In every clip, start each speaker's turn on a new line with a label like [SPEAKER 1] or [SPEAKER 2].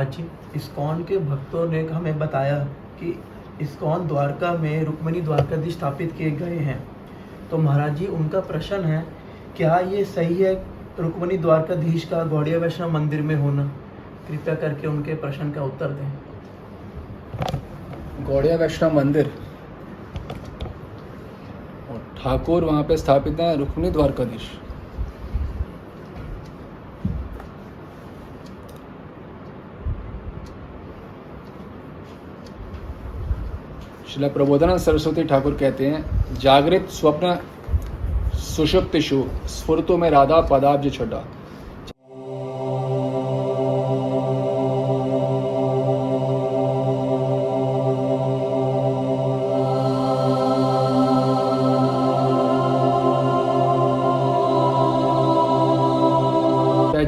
[SPEAKER 1] जी, ISKCON के भक्तों ने हमें बताया कि इस्कॉन द्वारका में रुक्मणी द्वारकाधीश स्थापित किए गए हैं। तो महाराज जी, उनका प्रश्न है, क्या ये सही है रुक्मणी द्वारकाधीश का गौड़िया वैष्णव मंदिर में होना? कृपया करके उनके प्रश्न का उत्तर दें।
[SPEAKER 2] गौड़िया वैष्णव मंदिर? ठाकुर वहाँ पे स्थापित हैं रुक्मिणी द्वारकाधीश। शिला प्रबोधन सरस्वती ठाकुर कहते हैं, जागृत स्वप्न सुषुप्तिषु स्फुरतु में राधा पदाब्ज छटा।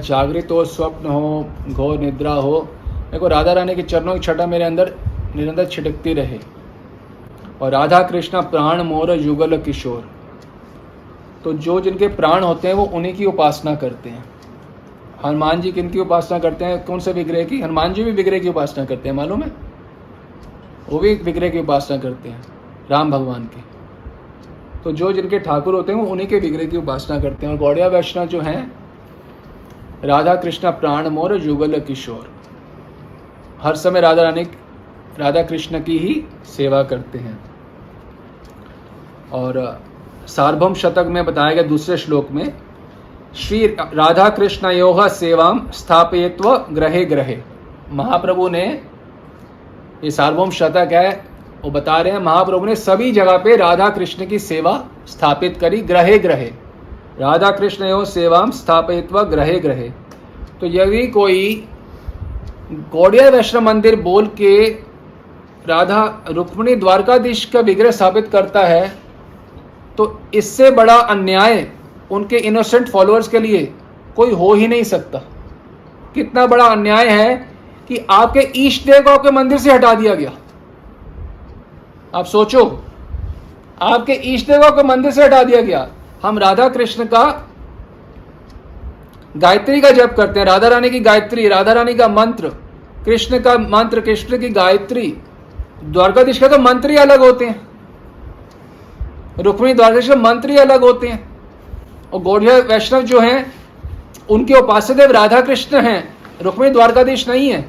[SPEAKER 2] जागृत हो, स्वप्न हो, घोर निद्रा हो मेरे को राधा रानी के चरणों की छटा मेरे अंदर निरंतर छिटकती रहे। और राधा कृष्ण प्राण, मोर, युगल, किशोर। तो जो जिनके प्राण होते हैं, वो उन्हीं की उपासना करते हैं। हनुमान जी किन की उपासना करते हैं? कौन से विग्रह की? हनुमान जी भी विग्रह की उपासना करते हैं, मालूम है? वो भी विग्रह की उपासना करते हैं, राम भगवान की। तो जो जिनके ठाकुर होते हैं, वो उन्हीं के विग्रह की उपासना करते हैं। और गौड़िया वैष्णव जो हैं, राधा कृष्ण प्राण, मोर, युगल, किशोर। हर समय राधा रानी, राधा कृष्ण की ही सेवा करते हैं। और सार्वभम शतक में बताया गया दूसरे श्लोक में, श्री राधा कृष्ण योह सेवाम स्थापयत्व ग्रहे ग्रहे। महाप्रभु ने ये सार्वभम शतक है, वो बता रहे हैं, महाप्रभु ने सभी जगह पे राधा कृष्ण की सेवा स्थापित करी ग्रहे ग्रहे। राधा कृष्ण एवं सेवाम स्थापित्व ग्रहे ग्रहे। तो यदि कोई गौड़िया वैष्णव मंदिर बोल के राधा रुक्मणी द्वारकाधीश का विग्रह स्थापित करता है तो इससे बड़ा अन्याय उनके इनोसेंट फॉलोअर्स के लिए कोई हो ही नहीं सकता। कितना बड़ा अन्याय है कि आपके ईष्ट देव को आपके मंदिर से हटा दिया गया। आप सोचो, आपके ईष्ट देव को मंदिर से हटा दिया गया। हम राधा कृष्ण का गायत्री का जप करते हैं। राधा रानी की गायत्री, राधा रानी का मंत्र, कृष्ण का मंत्र, कृष्ण की गायत्री। द्वारकाधीश का तो मंत्र ही अलग होते हैं। रुक्मिणी द्वारकाधीश मंत्री अलग होते हैं। और गौड़िया वैष्णव जो हैं, उनके उपास्य देव राधा कृष्ण हैं, रुक्मिणी द्वारकाधीश नहीं है।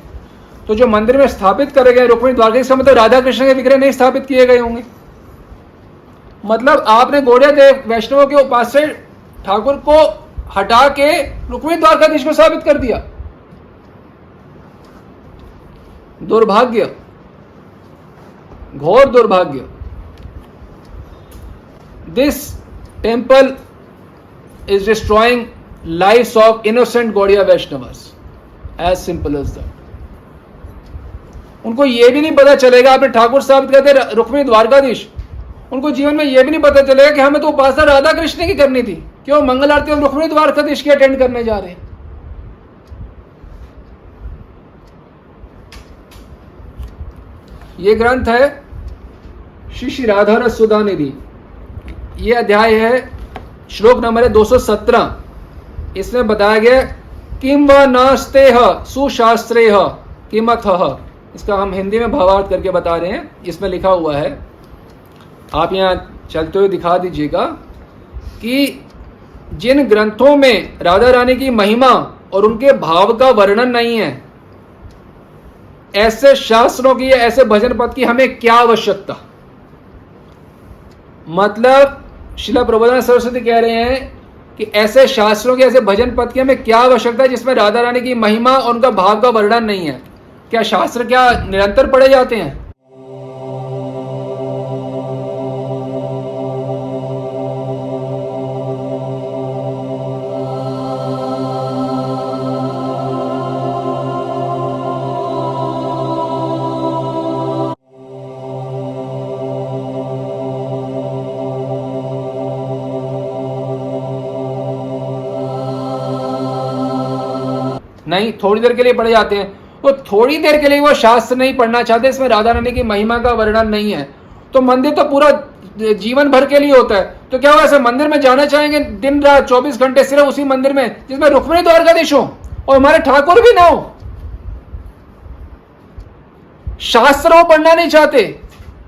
[SPEAKER 2] तो जो मंदिर में स्थापित करे गए रुक्मिणी द्वारकाधीश का मतलब राधा कृष्ण के विग्रह नहीं स्थापित किए गए होंगे। मतलब आपने गौड़िया देव, वैष्णव के उपास्य ठाकुर को हटा के रुक्मिणी द्वारकाधीश को स्थापित कर दिया। दुर्भाग्य। घोर दुर्भाग्य। This temple is destroying life of innocent Gaudiya Vaishnavas as simple as that उनको यह भी नहीं पता चलेगा, आपने ठाकुर साबित करते रुक्मिणी द्वारकाधीश। उनको जीवन में यह भी नहीं पता चलेगा कि हमें तो उपासना राधा कृष्ण की करनी थी। क्यों? मंगल आरती हम रुक्मिणी द्वारकाधीश की अटेंड करने जा रहे हैं। ये ग्रंथ है श्री श्री राधा रस सुधा निधि। ये अध्याय है, श्लोक नंबर है 217 इसमें बताया गया किम व नस्ते सुशास्त्रे किमथ इसका हम हिंदी में भावार्थ करके बता रहे हैं, इसमें लिखा हुआ है। आप यहाँ चलते हुए दिखा दीजिएगा कि जिन ग्रंथों में राधा रानी की महिमा और उनके भाव का वर्णन नहीं है, ऐसे शास्त्रों की या ऐसे भजन पद की हमें क्या आवश्यकता? मतलब शिला प्रबोधन सरस्वती कह रहे हैं कि ऐसे शास्त्रों के ऐसे भजन पद की हमें क्या आवश्यकता है जिसमें राधा रानी की महिमा और उनका भाव का वर्णन नहीं है? क्या शास्त्र क्या निरंतर पढ़े जाते हैं? नहीं, थोड़ी देर के लिए पढ़े जाते हैं। वो थोड़ी देर के लिए वो शास्त्र नहीं पढ़ना चाहते, इसमें राधा रानी की महिमा का वर्णन नहीं है। तो मंदिर तो पूरा जीवन भर के लिए होता है। तो क्या हुआ ऐसे मंदिर में जाना चाहेंगे दिन, रात, चौबीस घंटे सिर्फ़ उसी मंदिर में, जिसमें रुक्मिणी द्वारकाधीश हो और हमारे ठाकुर भी ना हो? शास्त्र वो पढ़ना नहीं चाहते,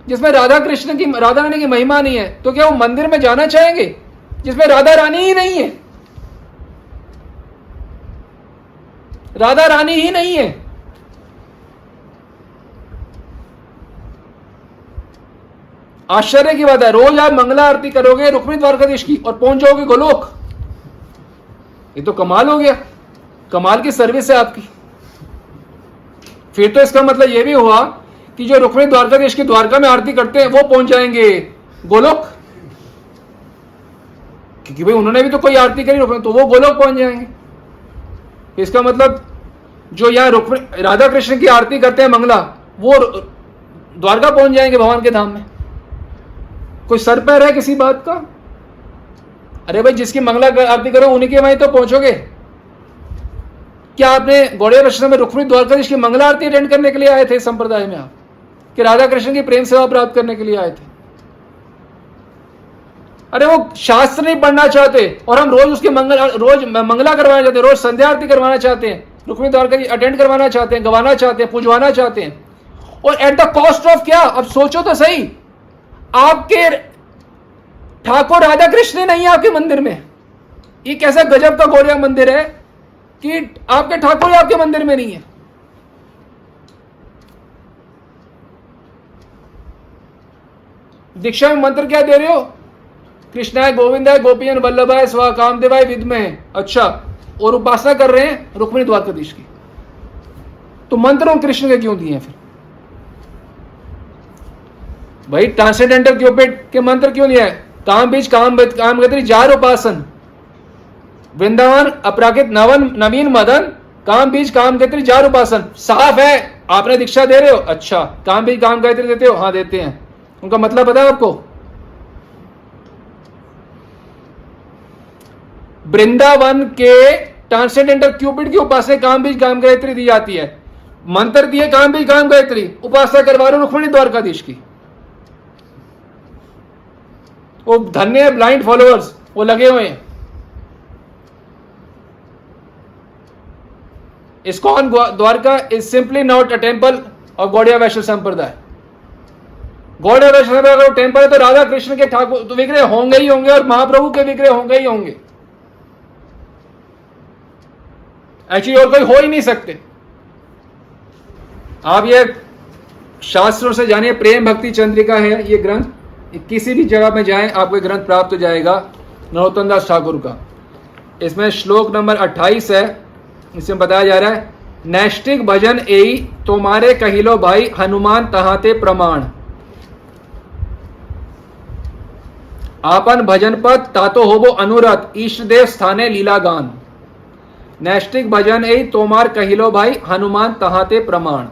[SPEAKER 2] जिसमें राधा कृष्ण की राधा रानी की महिमा नहीं है। तो क्या वो मंदिर में जाना चाहेंगे, जिसमें राधा रानी ही नहीं है? राधा रानी ही नहीं है। आश्चर्य की बात है, रोज आप मंगला आरती करोगे, रुक्मिणी द्वारकाधीश की, और पहुँच जाओगे गोलोक। ये तो कमाल हो गया। कमाल की सर्विस है आपकी। फिर तो इसका मतलब यह भी हुआ कि जो रुक्मिणी द्वारकाधीश की द्वारका में आरती करते हैं, वो पहुँच जाएँगे। गोलोक? क्योंकि भाई उन्होंने भी तो कोई आरती करी रुक्मिणी तो वो गोलोक पहुँच जाएँगे। इसका मतलब जो यहाँ रुक्मिणी राधा कृष्ण की आरती करते हैं मंगला, वो द्वारका पहुँच जाएँगे भगवान के धाम में। कोई सर पैर है किसी बात का? अरे भाई, जिसकी मंगला आरती करो, उन्हीं के वहीं तो पहुंचोगे। क्या आपने गौड़िया वैष्णव में रुक्मिणी द्वारकाधीश की मंगला आरती अटेंड करने के लिए आए थे संप्रदाय में आप? कि राधा कृष्ण की प्रेम सेवा प्राप्त करने के लिए आए थे? अरे वो शास्त्र नहीं पढ़ना चाहते और हम रोज उसके मंगल, रोज मंगला करवाना चाहते हैं, रोज संध्या आरती करवाना चाहते हैं, रुक्मिणी द्वारका अटेंड करवाना चाहते हैं, गवाना चाहते हैं, पुजवाना चाहते हैं। और एट द कॉस्ट ऑफ़ क्या? अब सोचो तो सही। आपके ठाकुर राधा कृष्ण नहीं है आपके मंदिर में। ये कैसा गजब का गौरिया मंदिर है कि आपके ठाकुर आपके मंदिर में नहीं है। दीक्षा में मंत्र क्या दे रहे हो? कृष्णाय गोविंदाय गोपियन वल्लभाय स्वा कामदेवाय विद्मय अच्छा और उपासना कर रहे हैं रुक्मिणी द्वारकाधीश की। तो मंत्र कृष्ण के क्यों दिए हैं फिर? भाई ट्रांसेंडेंटल क्यूपिड के मंत्र क्यों दिया है? काम बीज, काम काम गति जार उपासन। वृंदावन अपराकित नवन, नवीन मदन, काम बीज, काम गायत्री जार उपासन। साफ़ है, आपने दीक्षा दे रहे हो। अच्छा काम बीज, काम गायत्री देते हो हाँ देते हैं। उनका मतलब पता है आपको। वृंदावन के ट्रांसेंडेंटल क्यूपिड की उपासना काम बीज काम गायत्री दी जाती है। मंत्र दिए काम बीज काम गायत्री, उपासना करवा रहे रुक्मणी द्वारकाधीश की। वो धन्य ब्लाइंड फॉलोअर्स वो लगे हुए हैं। ISKCON Dwarka is simply not a temple of Gaudiya Vaishnava sampradaya Gaudiya वैश्व संप्रदाय टेंपल है तो राधा कृष्ण के ठाकुर तो विग्रह होंगे ही होंगे और महाप्रभु के विग्रह होंगे ही होंगे। एक्चुअली और कोई हो ही नहीं सकते। आप ये शास्त्रों से जानिए, प्रेम भक्ति चंद्रिका है, ये ग्रंथ। किसी भी जगह में जाएँ, आपको ग्रंथ प्राप्त हो जाएगा नरोत्तम दास ठाकुर का। इसमें श्लोक नंबर 28 है इसमें बताया जा रहा है नैष्टिक भजन ए तुम्हारे कहिलो भाई, हनुमान तहाते प्रमाण। आपन भजन पद तातो होबो अनुरत ईष्ट देव स्थाने लीला गान नैष्टिक भजन ए तोमार कहिलो भाई, हनुमान तहाते प्रमाण।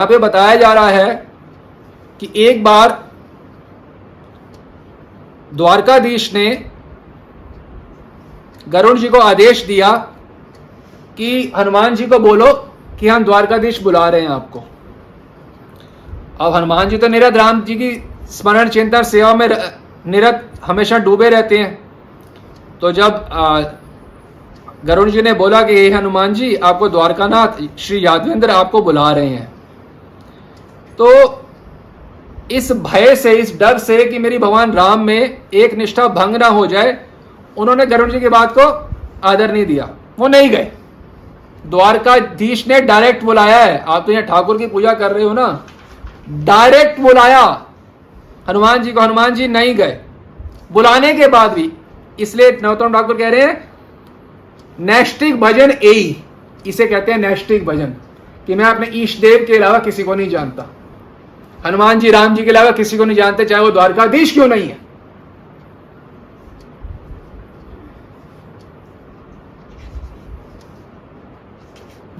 [SPEAKER 2] पे बताया जा रहा है कि एक बार द्वारकाधीश ने गरुण जी को आदेश दिया कि हनुमान जी को बोलो कि हम द्वारकाधीश बुला रहे हैं आपको। अब हनुमान जी तो निरत, राम जी की स्मरण चिंतन सेवा में निरत हमेशा डूबे रहते हैं। तो जब गरुण जी ने बोला कि, हे हनुमान जी, आपको द्वारकानाथ श्री यादवेंद्र आपको बुला रहे हैं। तो इस भय से, इस डर से कि मेरी भगवान राम में एक निष्ठा भंग ना हो जाए उन्होंने गरुण जी की बात को आदर नहीं दिया। वो नहीं गए। द्वारकाधीश ने डायरेक्ट बुलाया है। आप तो यहाँ ठाकुर की पूजा कर रहे हो ना। डायरेक्ट बुलाया। हनुमान जी को हनुमान जी नहीं गए। बुलाने के बाद भी, इसलिए नवतम ठाकुर कह रहे हैं नैष्टिक भजन ए इसे कहते हैं नैष्टिक भजन। कि मैं अपने ईष्ट देव के अलावा किसी को नहीं जानता। हनुमान जी, राम जी के अलावा किसी को नहीं जानते, चाहे वो द्वारकाधीश क्यों नहीं है।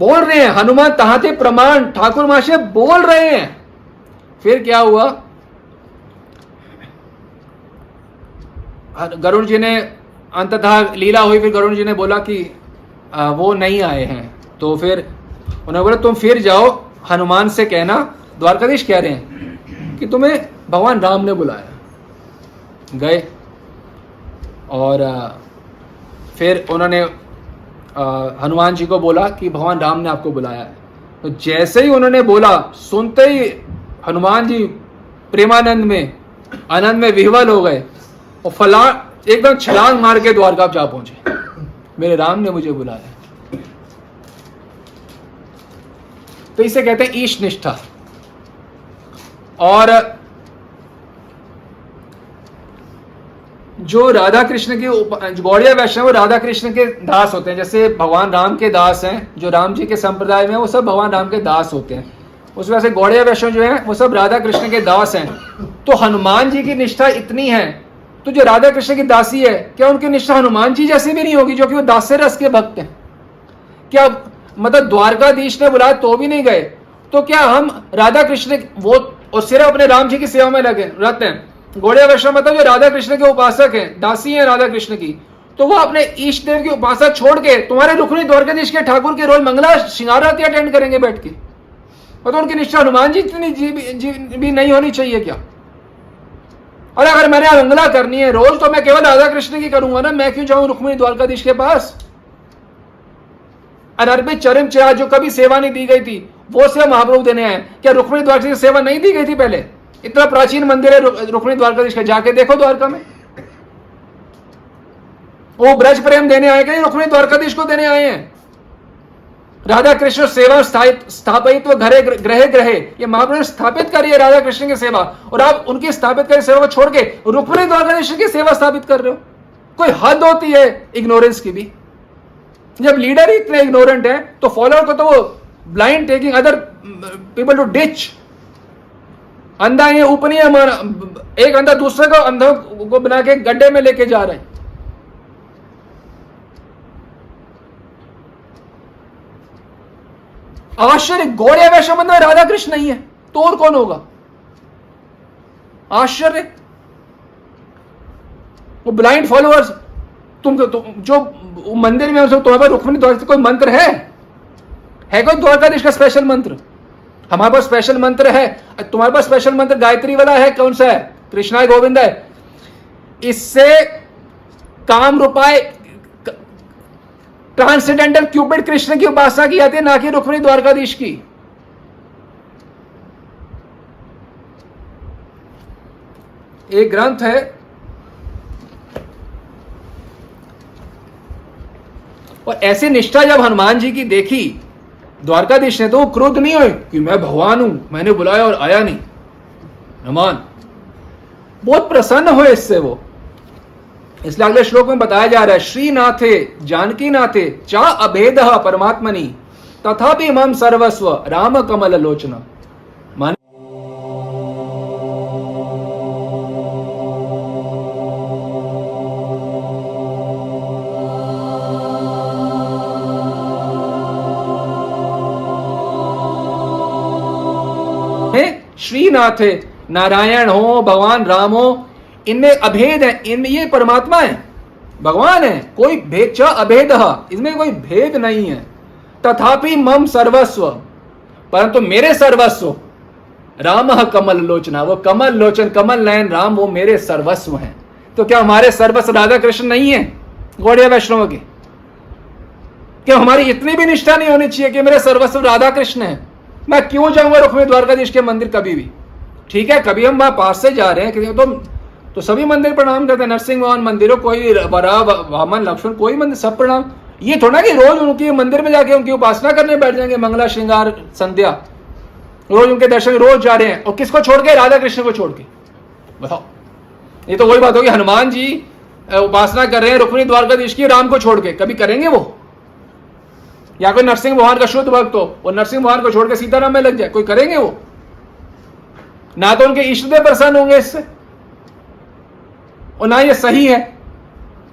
[SPEAKER 2] बोल रहे हैं, हनुमान तहाते प्रमाण ठाकुर महाशय बोल रहे हैं। फिर क्या हुआ? गरुण जी ने अंततः लीला हुई, फिर गरुण जी ने बोला कि वो नहीं आए हैं। तो फिर उन्होंने बोला, तुम फिर जाओ, हनुमान से कहना, द्वारकाधीश कह रहे हैं कि तुम्हें भगवान राम ने बुलाया। गए और फिर उन्होंने हनुमान जी को बोला कि भगवान राम ने आपको बुलाया है। तो जैसे ही उन्होंने बोला, सुनते ही हनुमान जी प्रेमानंद में, आनंद में विह्वल हो गए और फला, एकदम छलांग मार के द्वारका जा पहुँचे। मेरे राम ने मुझे बुलाया। तो इसे कहते हैं ईश निष्ठा। और जो राधा कृष्ण के गौड़िया वैष्णव वो राधा कृष्ण के दास होते हैं, जैसे भगवान राम के दास हैं, जो राम जी के संप्रदाय में वो सब भगवान राम के दास होते हैं। उस वजह से गौड़िया वैष्णव जो है, वो सब राधा कृष्ण के दास हैं। तो हनुमान जी की निष्ठा इतनी है तो जो राधा कृष्ण की दासी है, क्या उनकी निष्ठा हनुमान जी जैसी भी नहीं होगी, जो कि वो दास्य रस के भक्त हैं? क्या मतलब द्वारकाधीश ने बुलाया तो भी नहीं गए? तो क्या हम राधा कृष्ण वो, और सिर्फ़ अपने राम जी की सेवा में लगे, रहते हैं? गौड़िया वैष्णव मतलब जो राधा कृष्ण के उपासक हैं दासी हैं राधा कृष्ण की तो वो अपने ईष्ट देव की उपासना छोड़ के तुम्हारे रुक्मिणी द्वारकाधीश के ठाकुर के रोज मंगला आरती अटेंड करेंगे बैठ के। तो उनकी निष्ठा हनुमान जी इतनी जी, जी भी नहीं होनी चाहिए क्या? और अगर मैंने मंगला करनी है रोज तो मैं केवल राधा कृष्ण की करूँगा ना मैं क्यों जाऊँ रुक्मिणी द्वारकाधीश के पास? अनर्पित चरम चिरा जो कभी सेवा नहीं दी गई थी वो सेवा महाप्रभु देने आए क्या रुक्मिणी द्वारकाधीश सेवा नहीं दी गई थी पहले? इतना प्राचीन मंदिर है रुक्मिणी द्वारकाधीश का, जाके देखो द्वारका में। वो ब्रज प्रेम देने आए कि रुक्मिणी द्वारकाधीश को देने आए हैं। राधा कृष्ण सेवा स्थायित स्थापित्व घरे ग्रहे ग्रहे। ये महाप्रभु स्थापित करी है राधा कृष्ण की सेवा। और आप उनकी स्थापित करी सेवा को छोड़ के रुक्मिणी द्वारकाधीश की सेवा स्थापित कर रहे हो। कोई हद होती है इग्नोरेंस की भी। जब लीडर ही इतने इग्नोरेंट है तो फॉलोअर को तो वो blind taking other people to ditch अंधा ये ऊपर हमारा। एक अंधा दूसरे को, अंधा को बना के गड्ढे में लेके जा रहे हैं। आश्चर्य गौड़िया वैश्य में राधा कृष्ण नहीं है तो और कौन होगा? आश्चर्य। वो ब्लाइंड फॉलोअर्स तुम तुम, जो मंदिर में तुम्हारे पास रुक्मिणी कोई मंत्र है? है कोई द्वारकाधीश का स्पेशल मंत्र? हमारे पास स्पेशल मंत्र है। तुम्हारे पास स्पेशल मंत्र गायत्री वाला है? कौन सा है? कृष्णा गोविंद है। इससे काम रूपाए ट्रांसडेंटल क्यूपिड कृष्ण की उपासना की जाती है, ना कि रुक्मिणी द्वारकाधीश की। एक ग्रंथ है। और ऐसी निष्ठा जब हनुमान जी की देखी द्वारकाधीश ने तो क्रोध नहीं हुए कि मैं भगवान हूँ, मैंने बुलाया और आया नहीं। हनुमान बहुत प्रसन्न हुए इससे वो। इसलिए अगले श्लोक में बताया जा रहा है, श्रीनाथे, जानकी नाथे चा अभेद परमात्मनि, तथापि मम सर्वस्व राम कमल लोचना श्रीनाथ है, नारायण हो, भगवान राम हो, इनमें अभेद है, इनमें ये परमात्मा है। भगवान है, कोई भेद अभेद, इसमें कोई भेद नहीं है। तथापि मम सर्वस्व, परंतु मेरे सर्वस्व, राम कमल लोचना, वो कमल लोचन, कमल नयन, राम वो मेरे सर्वस्व हैं। तो क्या हमारे सर्वस्व राधा कृष्ण नहीं है, गौड़िया वैष्णव के? क्या हमारी इतनी भी निष्ठा नहीं होनी चाहिए कि मेरे सर्वस्व राधा कृष्ण है? मैं क्यों जाऊँगा रुक्मिणी द्वारकाधीश के मंदिर कभी भी? ठीक है, कभी हम वहाँ पास से जा रहे हैं तो तो सभी मंदिर प्रणाम करते हैं, नरसिंह भगवान, मंदिरों कोई वरा वामन, लक्ष्मण, कोई मंदिर, सब प्रणाम। ये थोड़ा कि रोज उनकी मंदिर में जाके उनकी उपासना करने बैठ जाएँगे, मंगला, श्रृंगार, संध्या। रोज उनके दर्शन, रोज जा रहे हैं। और किसको छोड़ के? राधा कृष्ण को छोड़ के। बताओ। ये तो वही बात होगी, हनुमान जी उपासना कर रहे हैं, रुक्मिणी, द्वारकाधीश की, राम को छोड़ के। कभी करेंगे वो? या कोई नरसिंह भगवान का शुद्ध भक्त हो, वो नरसिंह भगवान को छोड़कर सीताराम में लग जाए, कोई करेंगे वो? ना तो उनके इष्ट देव प्रसन्न होंगे इससे। और ना ये सही है।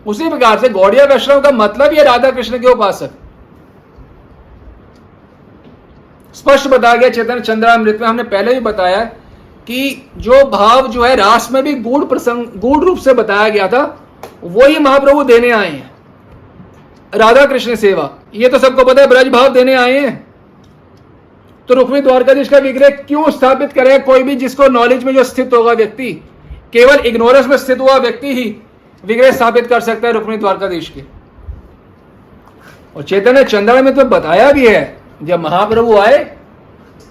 [SPEAKER 2] उसी प्रकार से गौड़िया वैष्णव का मतलब ये राधा कृष्ण के उपासक। स्पष्ट बताया गया चैतन्य चंद्रामृत में हमने पहले भी बताया कि जो भाव जो है रास में भी गूढ़ प्रसंग, गूढ़ रूप से बताया गया था वही महाप्रभु देने आए हैं। राधा कृष्ण सेवा। ये तो सबको पता है, ब्रज भाव देने आए हैं। तो रुक्मी द्वारकाधीश का विग्रह क्यों स्थापित करे? कोई भी जिसको नॉलेज में जो स्थित होगा व्यक्ति, केवल इग्नोरेंस में स्थित हुआ व्यक्ति ही विग्रह स्थापित कर सकता है रुक्मी द्वारकाधीश के। और चैतन्य चंद्रा में तो बताया भी है, जब महाप्रभु आए,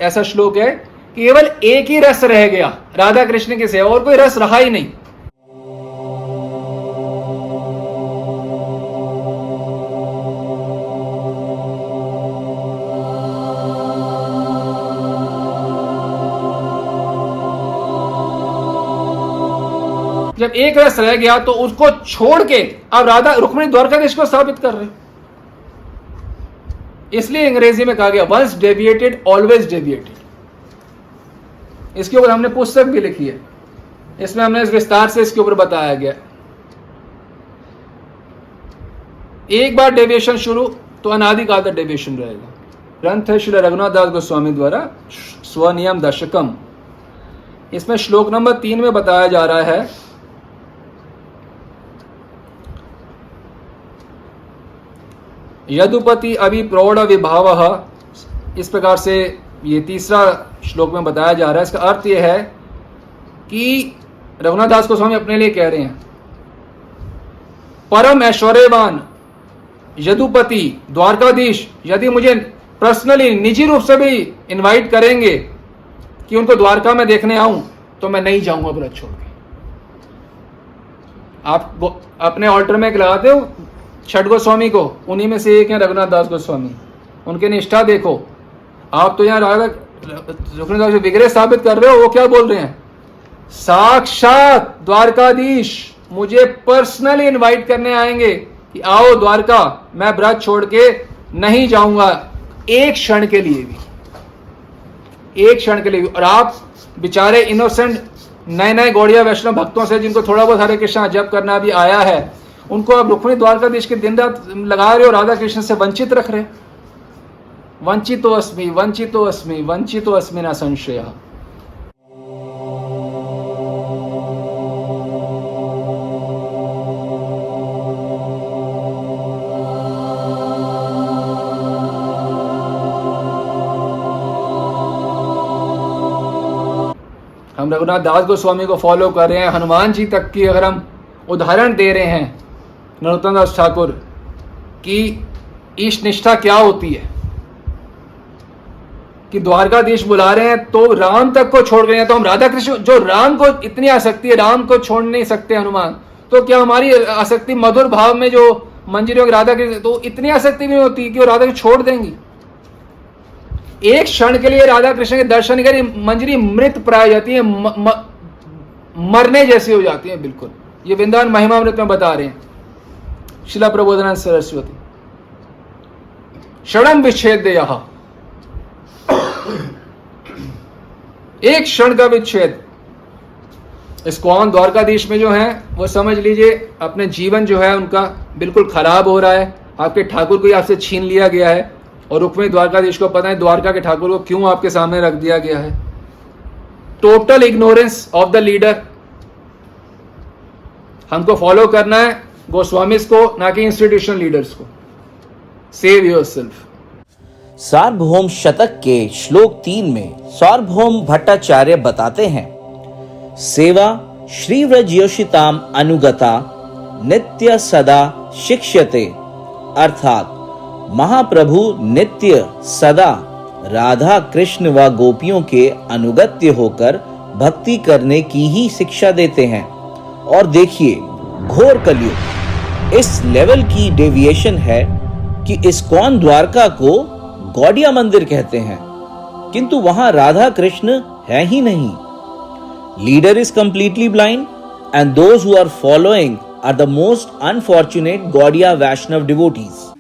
[SPEAKER 2] ऐसा श्लोक है, केवल एक ही रस रह गया, राधा कृष्ण की सेवा और कोई रस रहा ही नहीं। जब एक रस रह गया तो उसको छोड़ के अब राधा रुक्मिणी द्वारकाधीश को स्थापित कर रहे इसलिए अंग्रेज़ी में कहा गया वंस डेविएटेड ऑलवेज डेविएटेड इसके ऊपर हमने पुस्तक भी लिखी है। इसमें हमने इस विस्तार से इसके ऊपर बताया गया। एक बार डेविएशन शुरू तो अनादिकाल डेविएशन रहेगा। ग्रंथ है श्री रघुनाथ दास गोस्वामी द्वारा स्वनियम दशकम। इसमें श्लोक नंबर तीन में बताया जा रहा है यदुपति अभी प्रौढ़ विभाव, इस प्रकार से ये तीसरा श्लोक में बताया जा रहा है। इसका अर्थ यह है कि रघुनाथ दास गोस्वामी अपने लिए कह रहे हैं, परम ऐश्वर्यवान यदुपति द्वारकाधीश, यदि मुझे पर्सनली निजी रूप से भी इनवाइट करेंगे कि उनको द्वारका में देखने आऊँ तो मैं नहीं जाऊँगा व्रत छोड़ के। आप अपने ऑल्टर में लगाते हो छठ गोस्वामी को, उन्हीं में से एक है रघुनाथ दास गोस्वामी। उनके निष्ठा देखो। आप तो यहाँ रघुनाथ दास विग्रह साबित कर रहे हो, वो क्या बोल रहे हैं? साक्षात द्वारकाधीश मुझे पर्सनली इनवाइट करने आएँगे कि आओ द्वारका, मैं व्रत छोड़ के नहीं जाऊँगा, एक क्षण के लिए भी। एक क्षण के लिए भी। और आप बेचारे इनोसेंट नए नए गौड़िया वैष्णव भक्तों से, जिनको थोड़ा बहुत हरे कृष्ण जप करना भी आया है उनको आप रुक्मिणी द्वारकाधीश के दिन रात लगा रहे हो, राधा कृष्ण से वंचित रख रहे वंचितो अस्मि वंचितो अस्मि वंचितो अस्मि ना संशय। हम रघुनाथ दास गोस्वामी को फॉलो कर रहे हैं। हनुमान जी तक की अगर हम उदाहरण दे रहे हैं नरोत्तम दास ठाकुर की ईश निष्ठा क्या होती है? कि द्वारकाधीश बुला रहे हैं तो राम तक को छोड़ हैं तो हम राधा कृष्ण जो राम को इतनी आसक्ति है राम को छोड़ नहीं सकते हनुमान तो क्या हमारी आसक्ति मधुर भाव में जो मंजिरी राधा कृष्ण तो इतनी आसक्ति नहीं होती कि वो राधा को छोड़ देंगी? एक क्षण के लिए राधा कृष्ण के दर्शन करी मंजरी मृत प्राय जाती है म, म, मरने जैसी हो जाती है बिल्कुल। ये वृंदावन महिमामृत में बता रहे हैं। शिला प्रबोधनानंद सरस्वती। क्षण विच्छेद यह एक क्षण का विच्छेद। इस कौन द्वारकाधीश में जो है, वो समझ लीजिए, अपने जीवन जो है, उनका बिल्कुल खराब हो रहा है। आपके ठाकुर को आपसे छीन लिया गया है। और रुक्मी द्वारकाधीश को पता है, द्वारका के ठाकुर को क्यों आपके सामने रख दिया गया है। Total ignorance of the leader हमको फॉलो करना है गोस्वामी को ना कि इंस्टीट्यूशन लीडर्स को save yourself
[SPEAKER 3] Sarvabhauma Shataka के श्लोक तीन में सार्वभौम भट्टाचार्य बताते हैं, सेवा श्री व्रज योशिताम अनुगता, नित्य सदा शिक्षते, अर्थात महाप्रभु नित्य सदा राधा कृष्ण व गोपियों के अनुगत्य होकर भक्ति करने की ही शिक्षा देते हैं। और देखिए घोर कलयुग इस लेवल की डेविएशन है कि इस्कॉन द्वारका को गौडिया मंदिर कहते हैं। किंतु वहाँ राधा कृष्ण है ही नहीं। Leader is completely blind and those who are following are the most unfortunate Gaudiya Vaishnava devotees